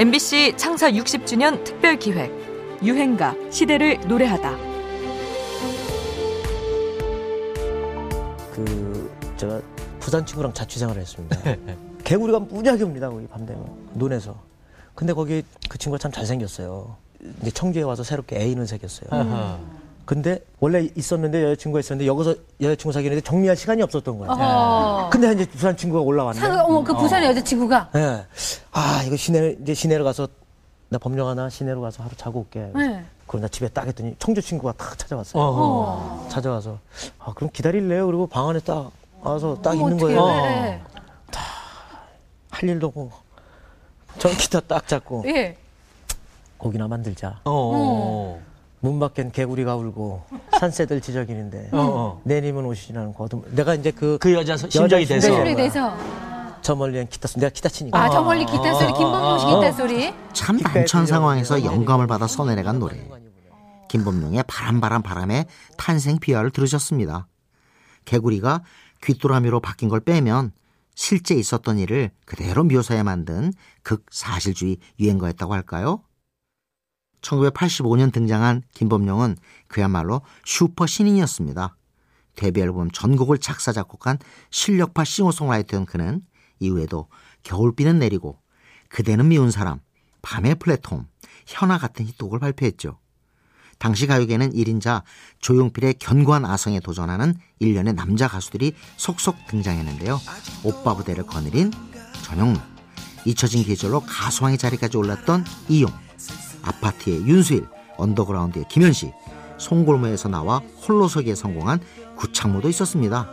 MBC 창사 60주년 특별 기획 유행가 시대를 노래하다. 그 제가 부산 친구랑 자취생활을 했습니다. 개구리가 무지하게 옵니다. 거기 밤 되면 논에서. 근데 거기 그 친구가 참 잘생겼어요. 이제 청주에 와서 새롭게 애인을 새겼어요. 근데 원래 있었는데 여자친구가 있었는데 여기서 여자친구 사귀는데 정리할 시간이 없었던 거예요. 어. 근데 이제 부산 친구가 올라왔네. 상, 어머, 그 부산의 여자친구가. 예. 아, 이거 시내, 이제 시내로 가서, 나 법령 하나 시내로 가서 하루 자고 올게. 네. 그럼 나 집에 딱 했더니 청주 친구가 딱 찾아왔어요. 어. 찾아와서, 아, 그럼 기다릴래요? 그리고 방 안에 딱 와서 딱 어머, 있는 어떡해. 거예요. 네. 할 일도 없고. 전 기타 딱 잡고, 예. 고기나 만들자. 어. 문 밖엔 개구리가 울고, 산새들 지저귀는데, 어. 내님은 오시지는 거둠. 내가 이제 그, 그 여자 심정이 여자 돼서. 심정이 소리 내서. 저 멀리엔 기타, 소- 내가 기타 치니까. 아, 저 멀리 기타 소리, 김범용 씨 기타 소리. 참 난처한 상황에서 영감을 받아 써내려간 노래. 김범룡의 바람 바람 바람의 탄생 비화를 들으셨습니다. 개구리가 귀뚜라미로 바뀐 걸 빼면 실제 있었던 일을 그대로 묘사해 만든 극사실주의 유행가였다고 할까요? 1985년 등장한 김범룡은 그야말로 슈퍼 신인이었습니다. 데뷔 앨범 전곡을 작사 작곡한 실력파 싱어송라이터인 그는 이후에도 겨울비는 내리고 그대는 미운 사람, 밤의 플랫폼, 현아 같은 히트곡을 발표했죠. 당시 가요계는 1인자 조용필의 견고한 아성에 도전하는 일련의 남자 가수들이 속속 등장했는데요. 오빠 부대를 거느린 전영록, 잊혀진 계절로 가수왕의 자리까지 올랐던 이용, 아파트의 윤수일, 언더그라운드의 김현식, 송골매에서 나와 홀로서기에 성공한 구창모도 있었습니다.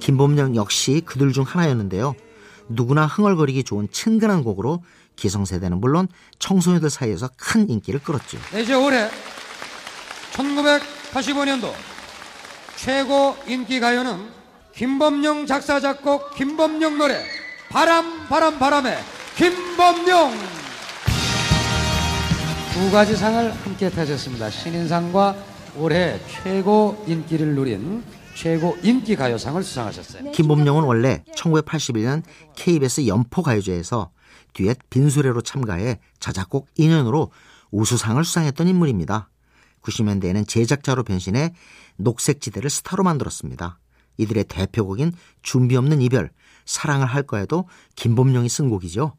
김범룡 역시 그들 중 하나였는데요. 누구나 흥얼거리기 좋은 친근한 곡으로 기성세대는 물론 청소년들 사이에서 큰 인기를 끌었죠. 네, 이제 올해 1985년도 최고 인기 가요는 김범룡 작사 작곡 김범룡 노래 바람 바람 바람의 김범용 두 가지 상을 함께 타셨습니다. 신인상과 올해 최고 인기를 누린 최고 인기 가요상을 수상하셨어요. 김범용은 원래 1981년 KBS 연포가요제에서 듀엣 빈수레로 참가해 자작곡 인연으로 우수상을 수상했던 인물입니다. 90년대에는 제작자로 변신해 녹색지대를 스타로 만들었습니다. 이들의 대표곡인 준비 없는 이별, 사랑을 할 거에도 김범용이 쓴 곡이죠.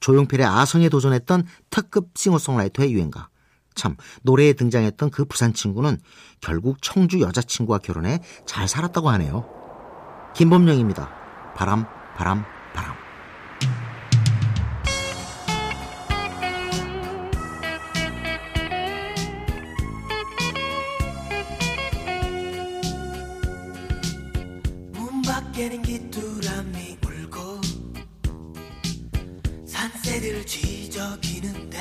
조용필의 아성에 도전했던 특급 싱어송라이터의 유행가. 참 노래에 등장했던 그 부산 친구는 결국 청주 여자친구와 결혼해 잘 살았다고 하네요. 김범용입니다. 바람, 바람, 바람. 문 밖에는 귀뚜라미 새들 쥐저귀는데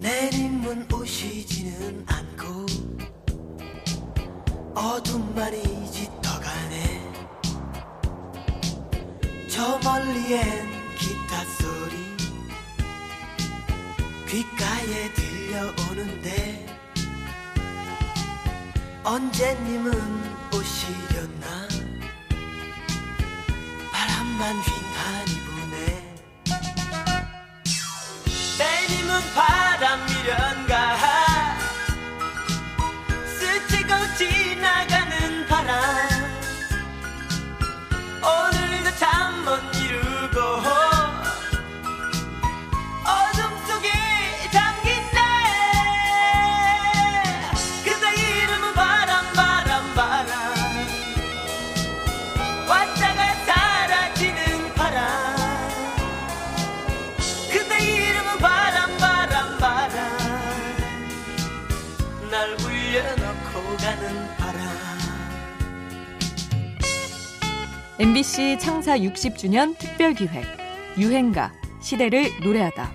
내림은 오시지는 않고 어둠만이 짙어가네. 저 멀리엔 기타 소리 귓가에 들려오는데 언제님은 오시려나? 바람만 휑하니 바람이련 가는 바람 MBC 창사 60주년 특별 기획 유행가 시대를 노래하다.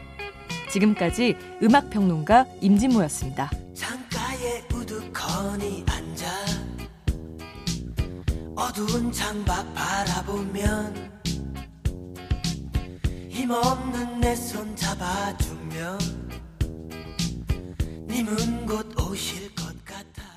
지금까지 음악 평론가 임진모였습니다. 창가에 우두커니 앉아 어두운 창밖 바라보면 힘없는 내 손 잡아주면 님은 곧 오실